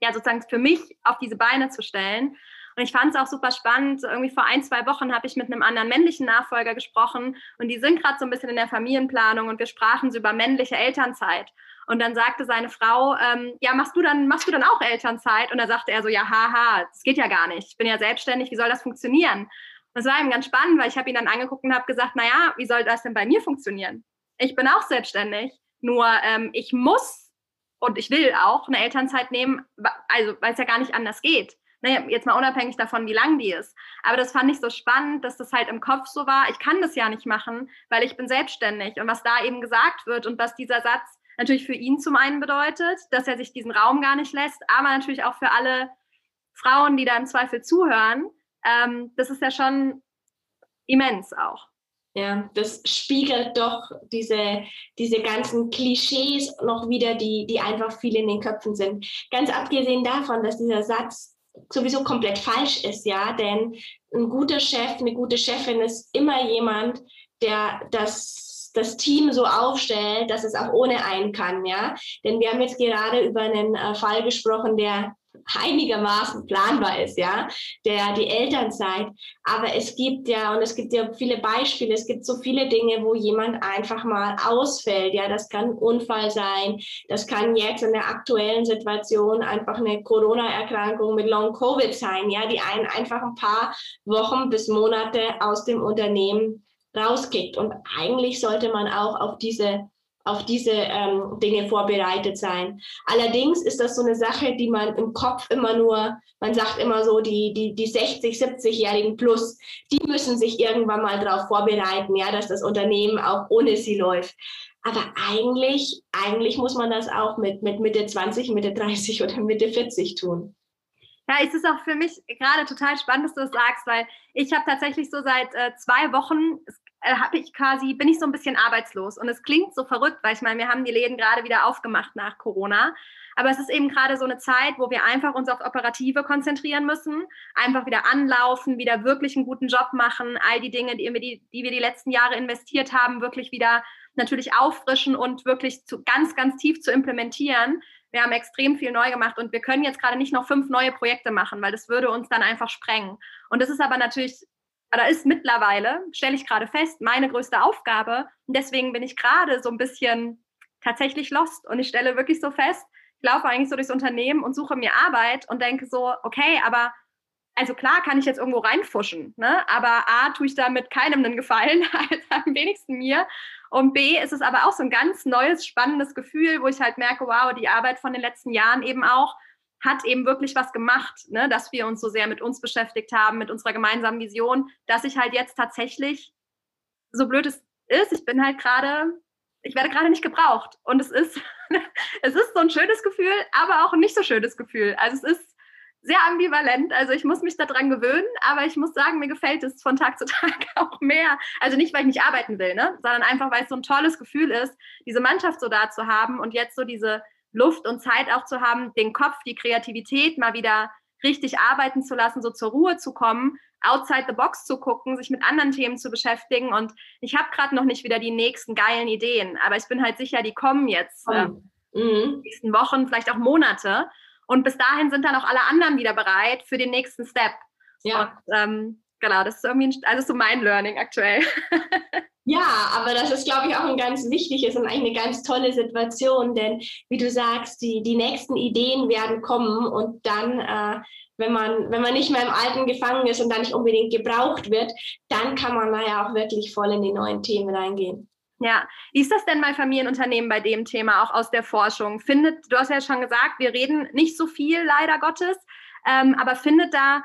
ja, sozusagen für mich auf diese Beine zu stellen. Und ich fand es auch super spannend. Irgendwie vor ein, zwei Wochen habe ich mit einem anderen männlichen Nachfolger gesprochen und die sind gerade so ein bisschen in der Familienplanung und wir sprachen so über männliche Elternzeit. Und dann sagte seine Frau, ähm, ja, machst du dann, machst du dann auch Elternzeit? Und da sagte er so, ja, haha, das geht ja gar nicht. Ich bin ja selbstständig, wie soll das funktionieren? Und das war ihm ganz spannend, weil ich habe ihn dann angeguckt und habe gesagt, naja, wie soll das denn bei mir funktionieren? Ich bin auch selbstständig, nur ähm, ich muss und ich will auch eine Elternzeit nehmen, also weil es ja gar nicht anders geht naja, jetzt mal unabhängig davon, wie lang die ist. Aber das fand ich so spannend, dass das halt im Kopf so war, ich kann das ja nicht machen, weil ich bin selbstständig. Und was da eben gesagt wird und was dieser Satz natürlich für ihn zum einen bedeutet, dass er sich diesen Raum gar nicht lässt, aber natürlich auch für alle Frauen, die da im Zweifel zuhören, ähm, das ist ja schon immens auch. Ja, das spiegelt doch diese, diese ganzen Klischees noch wieder, die, die einfach viel in den Köpfen sind. Ganz abgesehen davon, dass dieser Satz sowieso komplett falsch ist, ja, denn ein guter Chef, eine gute Chefin ist immer jemand, der das das Team so aufstellt, dass es auch ohne einen kann, ja. Denn wir haben jetzt gerade über einen äh, Fall gesprochen, der einigermaßen planbar ist, ja, der die Elternzeit. Aber es gibt ja, und es gibt ja viele Beispiele, es gibt so viele Dinge, wo jemand einfach mal ausfällt, ja, das kann ein Unfall sein, das kann jetzt in der aktuellen Situation einfach eine Corona-Erkrankung mit Long-Covid sein, ja, die einen einfach ein paar Wochen bis Monate aus dem Unternehmen rauskickt. Und eigentlich sollte man auch auf diese auf diese ähm, Dinge vorbereitet sein. Allerdings ist das so eine Sache, die man im Kopf immer nur, man sagt immer so, die, die, die 60, 70-Jährigen plus, die müssen sich irgendwann mal darauf vorbereiten, ja, dass das Unternehmen auch ohne sie läuft. Aber eigentlich, eigentlich muss man das auch mit, mit Mitte 20, Mitte 30 oder Mitte 40 tun. Ja, es ist auch für mich gerade total spannend, dass du das sagst, weil ich habe tatsächlich so seit äh, zwei Wochen, es habe ich quasi, bin ich so ein bisschen arbeitslos. Und es klingt so verrückt, weil ich meine, wir haben die Läden gerade wieder aufgemacht nach Corona. Aber es ist eben gerade so eine Zeit, wo wir einfach uns auf Operative konzentrieren müssen, einfach wieder anlaufen, wieder wirklich einen guten Job machen, all die Dinge, die wir die, die, wir die letzten Jahre investiert haben, wirklich wieder natürlich auffrischen und wirklich zu, ganz, ganz tief zu implementieren. Wir haben extrem viel neu gemacht und wir können jetzt gerade nicht noch fünf neue Projekte machen, weil das würde uns dann einfach sprengen. Und das ist aber natürlich oder ist mittlerweile, stelle ich gerade fest, meine größte Aufgabe. Und deswegen bin ich gerade so ein bisschen tatsächlich lost. Und ich stelle wirklich so fest, ich laufe eigentlich so durchs Unternehmen und suche mir Arbeit und denke so, okay, aber also klar kann ich jetzt irgendwo reinfuschen, ne? aber A, tue ich damit keinem einen Gefallen, als am wenigsten mir. Und B, ist es aber auch so ein ganz neues, spannendes Gefühl, wo ich halt merke, wow, die Arbeit von den letzten Jahren eben auch hat eben wirklich was gemacht, ne, dass wir uns so sehr mit uns beschäftigt haben, mit unserer gemeinsamen Vision, dass ich halt jetzt tatsächlich, so blöd es ist, ich bin halt gerade, ich werde gerade nicht gebraucht. Und es ist, es ist so ein schönes Gefühl, aber auch ein nicht so schönes Gefühl. Also es ist sehr ambivalent. Also ich muss mich daran gewöhnen, aber ich muss sagen, mir gefällt es von Tag zu Tag auch mehr. Also nicht, weil ich nicht arbeiten will, ne? sondern einfach, weil es so ein tolles Gefühl ist, diese Mannschaft so da zu haben und jetzt so diese Luft und Zeit auch zu haben, den Kopf, die Kreativität mal wieder richtig arbeiten zu lassen, so zur Ruhe zu kommen, outside the box zu gucken, sich mit anderen Themen zu beschäftigen. Und ich habe gerade noch nicht wieder die nächsten geilen Ideen, aber ich bin halt sicher, die kommen jetzt äh, mhm. in den nächsten Wochen, vielleicht auch Monate. Und bis dahin sind dann auch alle anderen wieder bereit für den nächsten Step. Ja. Und, ähm, genau, das ist irgendwie, also so mein Learning aktuell. Ja, aber das ist, glaube ich, auch ein ganz wichtiges und eigentlich eine ganz tolle Situation, denn wie du sagst, die, die nächsten Ideen werden kommen und dann, äh, wenn, man, wenn man nicht mehr im Alten gefangen ist und dann nicht unbedingt gebraucht wird, dann kann man da ja auch wirklich voll in die neuen Themen reingehen. Ja, wie ist das denn bei Familienunternehmen bei dem Thema auch aus der Forschung? Findet, du hast ja schon gesagt, wir reden nicht so viel, leider Gottes, ähm, aber findet da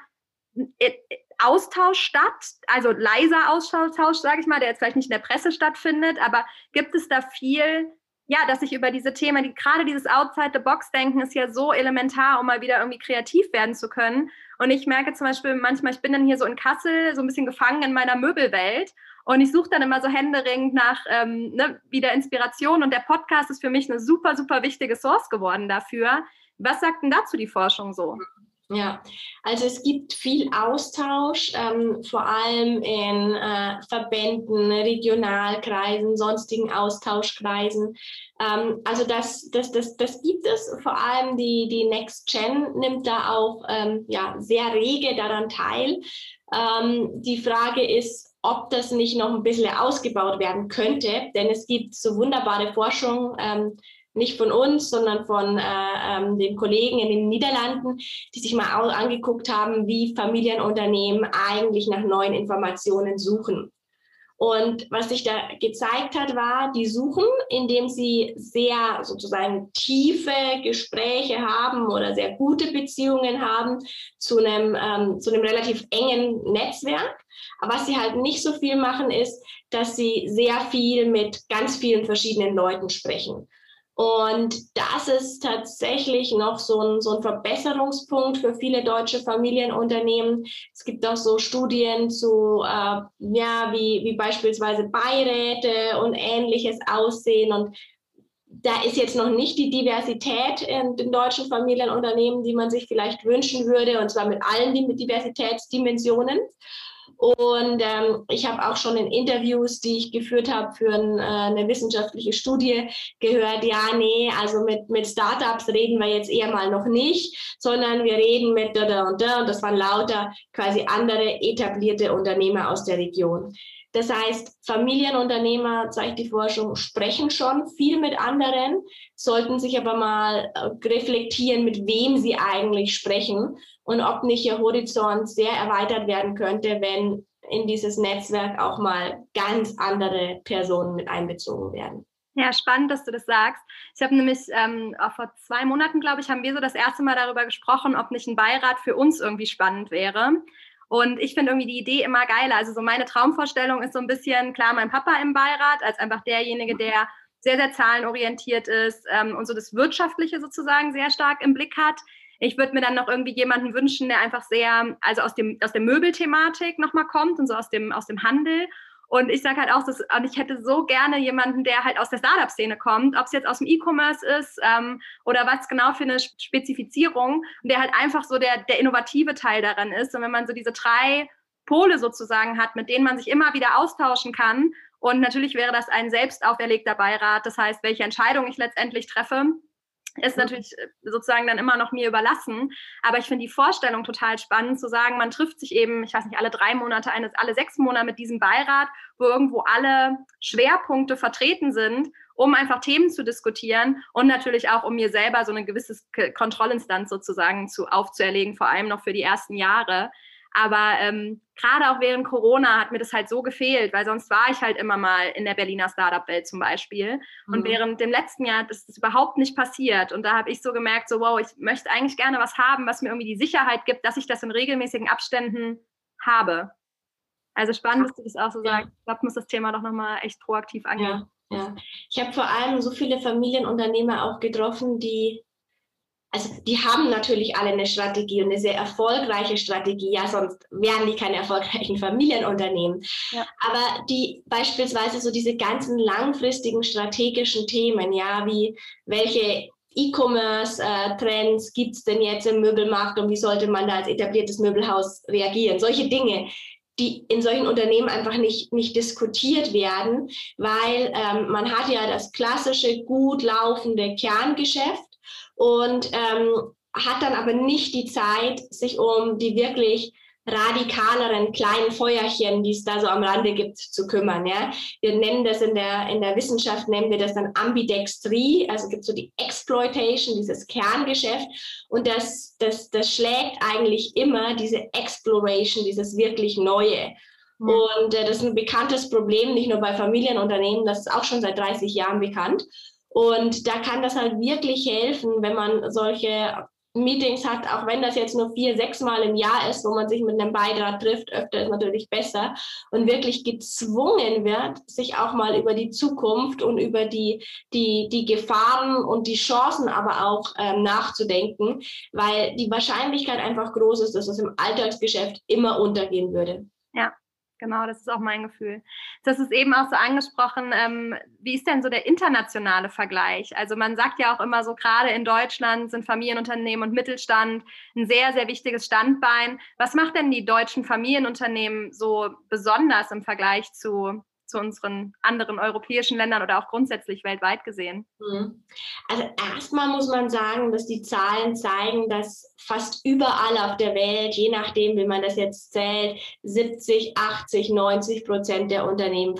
äh, Austausch statt, also leiser Austausch, sage ich mal, der jetzt vielleicht nicht in der Presse stattfindet, aber gibt es da viel, ja, dass ich über diese Themen, die, gerade dieses Outside-the-Box-Denken ist ja so elementar, um mal wieder irgendwie kreativ werden zu können. Und ich merke zum Beispiel manchmal, ich bin dann hier so in Kassel so ein bisschen gefangen in meiner Möbelwelt und ich suche dann immer so händeringend nach ähm, ne, wieder Inspiration und der Podcast ist für mich eine super, super wichtige Source geworden dafür. Was sagt denn dazu die Forschung so? Ja, also es gibt viel Austausch, ähm, vor allem in äh, Verbänden, Regionalkreisen, sonstigen Austauschkreisen. Ähm, also das, das, das, das gibt es. Vor allem die, die Next Gen nimmt da auch ähm, ja, sehr rege daran teil. Ähm, die Frage ist, ob das nicht noch ein bisschen ausgebaut werden könnte, denn es gibt so wunderbare Forschung ähm, nicht von uns, sondern von äh, ähm, den Kollegen in den Niederlanden, die sich mal angeguckt haben, wie Familienunternehmen eigentlich nach neuen Informationen suchen. Und was sich da gezeigt hat, war, die suchen, indem sie sehr sozusagen tiefe Gespräche haben oder sehr gute Beziehungen haben zu einem, ähm, zu einem relativ engen Netzwerk. Aber was sie halt nicht so viel machen, ist, dass sie sehr viel mit ganz vielen verschiedenen Leuten sprechen. Und das ist tatsächlich noch so ein, so ein Verbesserungspunkt für viele deutsche Familienunternehmen. Es gibt auch so Studien zu, äh, ja, wie, wie beispielsweise Beiräte und ähnliches aussehen. Und da ist jetzt noch nicht die Diversität in den deutschen Familienunternehmen, die man sich vielleicht wünschen würde, und zwar mit allen Diversitätsdimensionen. Und ähm, ich habe auch schon in Interviews, die ich geführt habe für ein, äh, eine wissenschaftliche Studie, gehört, ja, nee, also mit, mit Startups reden wir jetzt eher mal noch nicht, sondern wir reden mit da, da und da. Und das waren lauter quasi andere etablierte Unternehmer aus der Region. Das heißt, Familienunternehmer, zeigt die Forschung, sprechen schon viel mit anderen, sollten sich aber mal äh, reflektieren, mit wem sie eigentlich sprechen und ob nicht ihr Horizont sehr erweitert werden könnte, wenn in dieses Netzwerk auch mal ganz andere Personen mit einbezogen werden. Ja, spannend, dass du das sagst. Ich habe nämlich ähm, vor zwei Monaten, glaube ich, haben wir so das erste Mal darüber gesprochen, ob nicht ein Beirat für uns irgendwie spannend wäre. Und ich finde irgendwie die Idee immer geiler. Also so meine Traumvorstellung ist so ein bisschen, klar, mein Papa im Beirat als einfach derjenige, der sehr, sehr zahlenorientiert ist ähm, und so das Wirtschaftliche sozusagen sehr stark im Blick hat. Ich würde mir dann noch irgendwie jemanden wünschen, der einfach sehr, also aus, dem, aus der Möbelthematik nochmal kommt und so aus dem, aus dem Handel und ich sage halt auch, dass, und ich hätte so gerne jemanden, der halt aus der Startup-Szene kommt, ob es jetzt aus dem E-Commerce ist ähm, oder was genau für eine Spezifizierung, und der halt einfach so der, der innovative Teil daran ist. Und wenn man so diese drei Pole sozusagen hat, mit denen man sich immer wieder austauschen kann. Und natürlich wäre das ein selbst auferlegter Beirat. Das heißt, welche Entscheidung ich letztendlich treffe, ist natürlich äh, sozusagen dann immer noch mir überlassen. Aber ich finde die Vorstellung total spannend, zu sagen, man trifft sich eben, ich weiß nicht, alle drei Monate, eines, alle sechs Monate mit diesem Beirat, wo irgendwo alle Schwerpunkte vertreten sind, um einfach Themen zu diskutieren und natürlich auch, um mir selber so eine gewisse Kontrollinstanz sozusagen zu, aufzuerlegen, vor allem noch für die ersten Jahre. Aber ähm, gerade auch während Corona hat mir das halt so gefehlt, weil sonst war ich halt immer mal in der Berliner Startup-Welt zum Beispiel. Und mhm. während dem letzten Jahr ist das überhaupt nicht passiert. Und da habe ich so gemerkt, so wow, ich möchte eigentlich gerne was haben, was mir irgendwie die Sicherheit gibt, dass ich das in regelmäßigen Abständen habe. Also spannend, dass du das auch so sagst. Ich glaube, muss das Thema doch nochmal echt proaktiv angehen. Ja, ja. Ich habe vor allem so viele Familienunternehmer auch getroffen, die also die haben natürlich alle eine Strategie und eine sehr erfolgreiche Strategie, ja, sonst wären die keine erfolgreichen Familienunternehmen. Ja. Aber die beispielsweise so diese ganzen langfristigen strategischen Themen, ja, wie welche E-Commerce-Trends gibt es denn jetzt im Möbelmarkt und wie sollte man da als etabliertes Möbelhaus reagieren? Solche Dinge, die in solchen Unternehmen einfach nicht, nicht diskutiert werden, weil ähm, man hat ja das klassische, gut laufende Kerngeschäft und ähm, hat dann aber nicht die Zeit, sich um die wirklich radikaleren kleinen Feuerchen, die es da so am Rande gibt, zu kümmern. Ja? Wir nennen das in der, in der Wissenschaft, nennen wir das dann Ambidextrie, also gibt es so die Exploitation, dieses Kerngeschäft und das, das, das schlägt eigentlich immer diese Exploration, dieses wirklich Neue. Mhm. Und äh, das ist ein bekanntes Problem, nicht nur bei Familienunternehmen, das ist auch schon seit 30 Jahren bekannt. Und da kann das halt wirklich helfen, wenn man solche Meetings hat, auch wenn das jetzt nur vier, sechs Mal im Jahr ist, wo man sich mit einem Beirat trifft, öfter ist natürlich besser und wirklich gezwungen wird, sich auch mal über die Zukunft und über die, die, die Gefahren und die Chancen aber auch ähm, nachzudenken, weil die Wahrscheinlichkeit einfach groß ist, dass es im Alltagsgeschäft immer untergehen würde. Ja, Genau, das ist auch mein Gefühl. Das ist eben auch so angesprochen. Ähm, wie ist denn so der internationale Vergleich? Also man sagt ja auch immer so, gerade in Deutschland sind Familienunternehmen und Mittelstand ein sehr, sehr wichtiges Standbein. Was macht denn die deutschen Familienunternehmen so besonders im Vergleich zu zu unseren anderen europäischen Ländern oder auch grundsätzlich weltweit gesehen? Mhm. Also erstmal muss man sagen, dass die Zahlen zeigen, dass fast überall auf der Welt, je nachdem, wie man das jetzt zählt, 70, 80, 90 Prozent der Unternehmen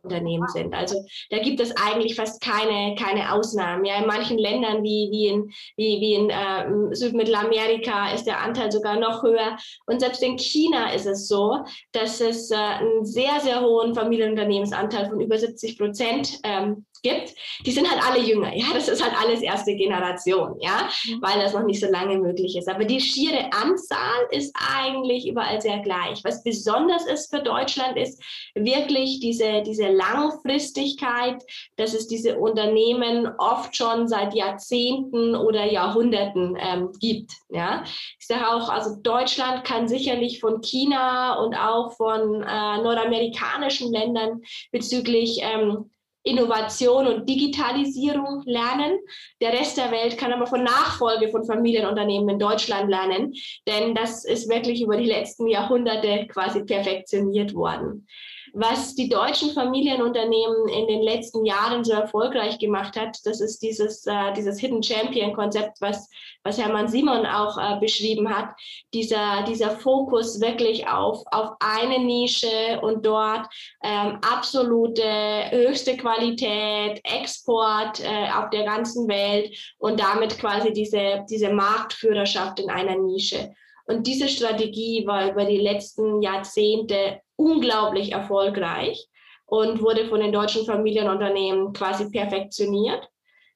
Familienunternehmen sind. Also da gibt es eigentlich fast keine, keine Ausnahmen. Ja, in manchen Ländern wie, wie in, wie, wie in äh, Südmittelamerika ist der Anteil sogar noch höher. Und selbst in China ist es so, dass es äh, einen sehr, sehr hohen Familienunternehmensanteil von über 70 Prozent ähm, gibt, die sind halt alle jünger. Ja, das ist halt alles erste Generation, ja, mhm. weil das noch nicht so lange möglich ist. Aber die schiere Anzahl ist eigentlich überall sehr gleich. Was besonders ist für Deutschland ist wirklich diese, diese Langfristigkeit, dass es diese Unternehmen oft schon seit Jahrzehnten oder Jahrhunderten ähm, gibt. Ja, ich sage auch, also Deutschland kann sicherlich von China und auch von äh, nordamerikanischen Ländern bezüglich ähm, Innovation und Digitalisierung lernen. Der Rest der Welt kann aber von Nachfolge von Familienunternehmen in Deutschland lernen, denn das ist wirklich über die letzten Jahrhunderte quasi perfektioniert worden was die deutschen Familienunternehmen in den letzten Jahren so erfolgreich gemacht hat, das ist dieses, äh, dieses Hidden Champion Konzept, was, was Hermann Simon auch äh, beschrieben hat. Dieser, dieser Fokus wirklich auf, auf eine Nische und dort ähm, absolute höchste Qualität, Export äh, auf der ganzen Welt und damit quasi diese, diese Marktführerschaft in einer Nische. Und diese Strategie war über die letzten Jahrzehnte unglaublich erfolgreich und wurde von den deutschen Familienunternehmen quasi perfektioniert.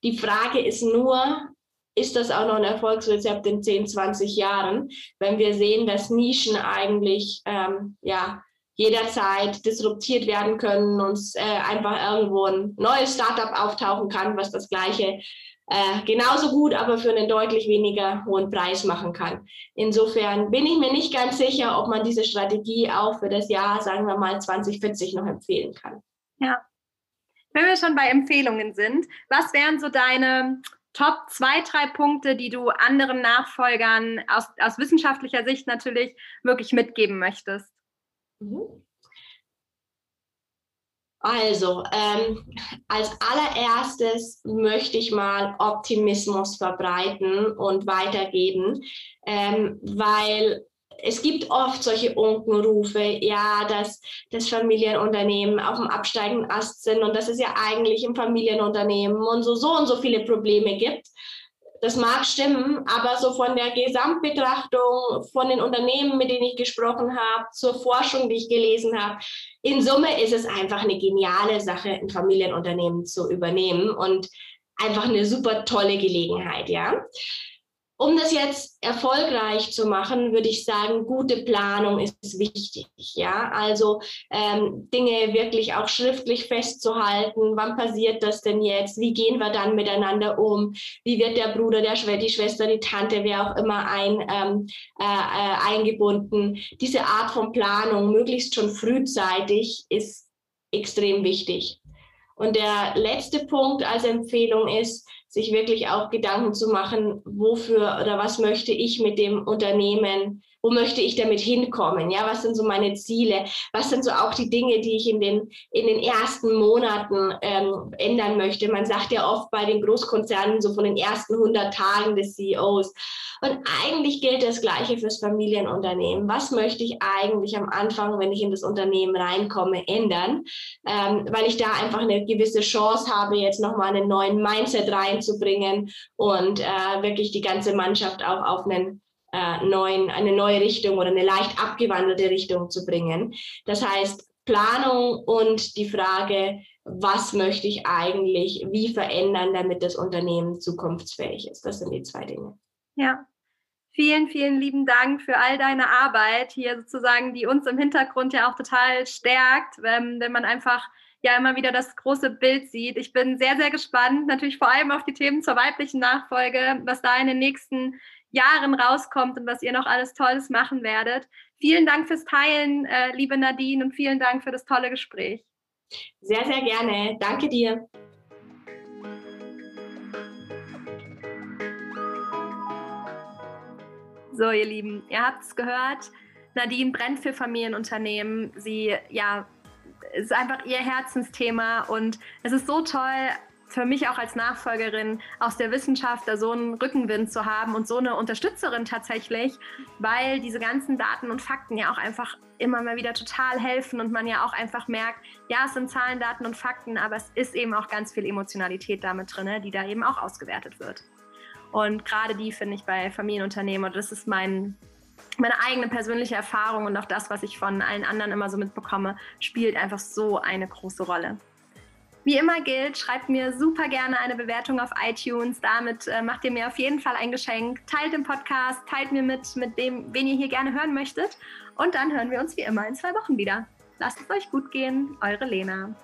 Die Frage ist nur, ist das auch noch ein Erfolgsrezept in 10, 20 Jahren, wenn wir sehen, dass Nischen eigentlich ähm, ja, jederzeit disruptiert werden können und äh, einfach irgendwo ein neues Startup auftauchen kann, was das gleiche äh, genauso gut, aber für einen deutlich weniger hohen Preis machen kann. Insofern bin ich mir nicht ganz sicher, ob man diese Strategie auch für das Jahr, sagen wir mal, 2040 noch empfehlen kann. Ja. Wenn wir schon bei Empfehlungen sind, was wären so deine Top zwei, drei Punkte, die du anderen Nachfolgern aus, aus wissenschaftlicher Sicht natürlich wirklich mitgeben möchtest? Mhm. Also, ähm, als allererstes möchte ich mal Optimismus verbreiten und weitergeben, ähm, weil es gibt oft solche Unkenrufe, ja, dass das Familienunternehmen auf dem absteigenden Ast sind und dass es ja eigentlich im Familienunternehmen und so, so und so viele Probleme gibt. Das mag stimmen, aber so von der Gesamtbetrachtung, von den Unternehmen, mit denen ich gesprochen habe, zur Forschung, die ich gelesen habe, in Summe ist es einfach eine geniale Sache, ein Familienunternehmen zu übernehmen und einfach eine super tolle Gelegenheit, ja. Um das jetzt erfolgreich zu machen, würde ich sagen, gute Planung ist wichtig. Ja, also ähm, Dinge wirklich auch schriftlich festzuhalten. Wann passiert das denn jetzt? Wie gehen wir dann miteinander um? Wie wird der Bruder, der Schwester, die Schwester, die Tante, wer auch immer ein, ähm, äh, äh, eingebunden? Diese Art von Planung, möglichst schon frühzeitig, ist extrem wichtig. Und der letzte Punkt als Empfehlung ist, sich wirklich auch Gedanken zu machen, wofür oder was möchte ich mit dem Unternehmen, wo möchte ich damit hinkommen? Ja, was sind so meine Ziele? Was sind so auch die Dinge, die ich in den, in den ersten Monaten ähm, ändern möchte? Man sagt ja oft bei den Großkonzernen so von den ersten 100 Tagen des CEOs. Und eigentlich gilt das Gleiche fürs Familienunternehmen. Was möchte ich eigentlich am Anfang, wenn ich in das Unternehmen reinkomme, ändern? Ähm, weil ich da einfach eine gewisse Chance habe, jetzt nochmal einen neuen Mindset reinzubringen und äh, wirklich die ganze Mannschaft auch auf einen äh, neuen, eine neue Richtung oder eine leicht abgewandelte Richtung zu bringen. Das heißt, Planung und die Frage, was möchte ich eigentlich, wie verändern, damit das Unternehmen zukunftsfähig ist. Das sind die zwei Dinge. Ja, Vielen, vielen lieben Dank für all deine Arbeit hier sozusagen, die uns im Hintergrund ja auch total stärkt, wenn, wenn man einfach ja immer wieder das große Bild sieht. Ich bin sehr, sehr gespannt, natürlich vor allem auf die Themen zur weiblichen Nachfolge, was da in den nächsten Jahren rauskommt und was ihr noch alles Tolles machen werdet. Vielen Dank fürs Teilen, äh, liebe Nadine, und vielen Dank für das tolle Gespräch. Sehr, sehr gerne. Danke dir. So, ihr Lieben, ihr habt es gehört. Nadine brennt für Familienunternehmen. Sie, ja, ist einfach ihr Herzensthema und es ist so toll, für mich auch als Nachfolgerin aus der Wissenschaft da so einen Rückenwind zu haben und so eine Unterstützerin tatsächlich, weil diese ganzen Daten und Fakten ja auch einfach immer mal wieder total helfen und man ja auch einfach merkt, ja, es sind Zahlen, Daten und Fakten, aber es ist eben auch ganz viel Emotionalität damit drin, die da eben auch ausgewertet wird. Und gerade die finde ich bei Familienunternehmen, und das ist mein, meine eigene persönliche Erfahrung und auch das, was ich von allen anderen immer so mitbekomme, spielt einfach so eine große Rolle. Wie immer gilt, schreibt mir super gerne eine Bewertung auf iTunes. Damit äh, macht ihr mir auf jeden Fall ein Geschenk. Teilt den Podcast, teilt mir mit, mit dem, wen ihr hier gerne hören möchtet. Und dann hören wir uns wie immer in zwei Wochen wieder. Lasst es euch gut gehen, eure Lena.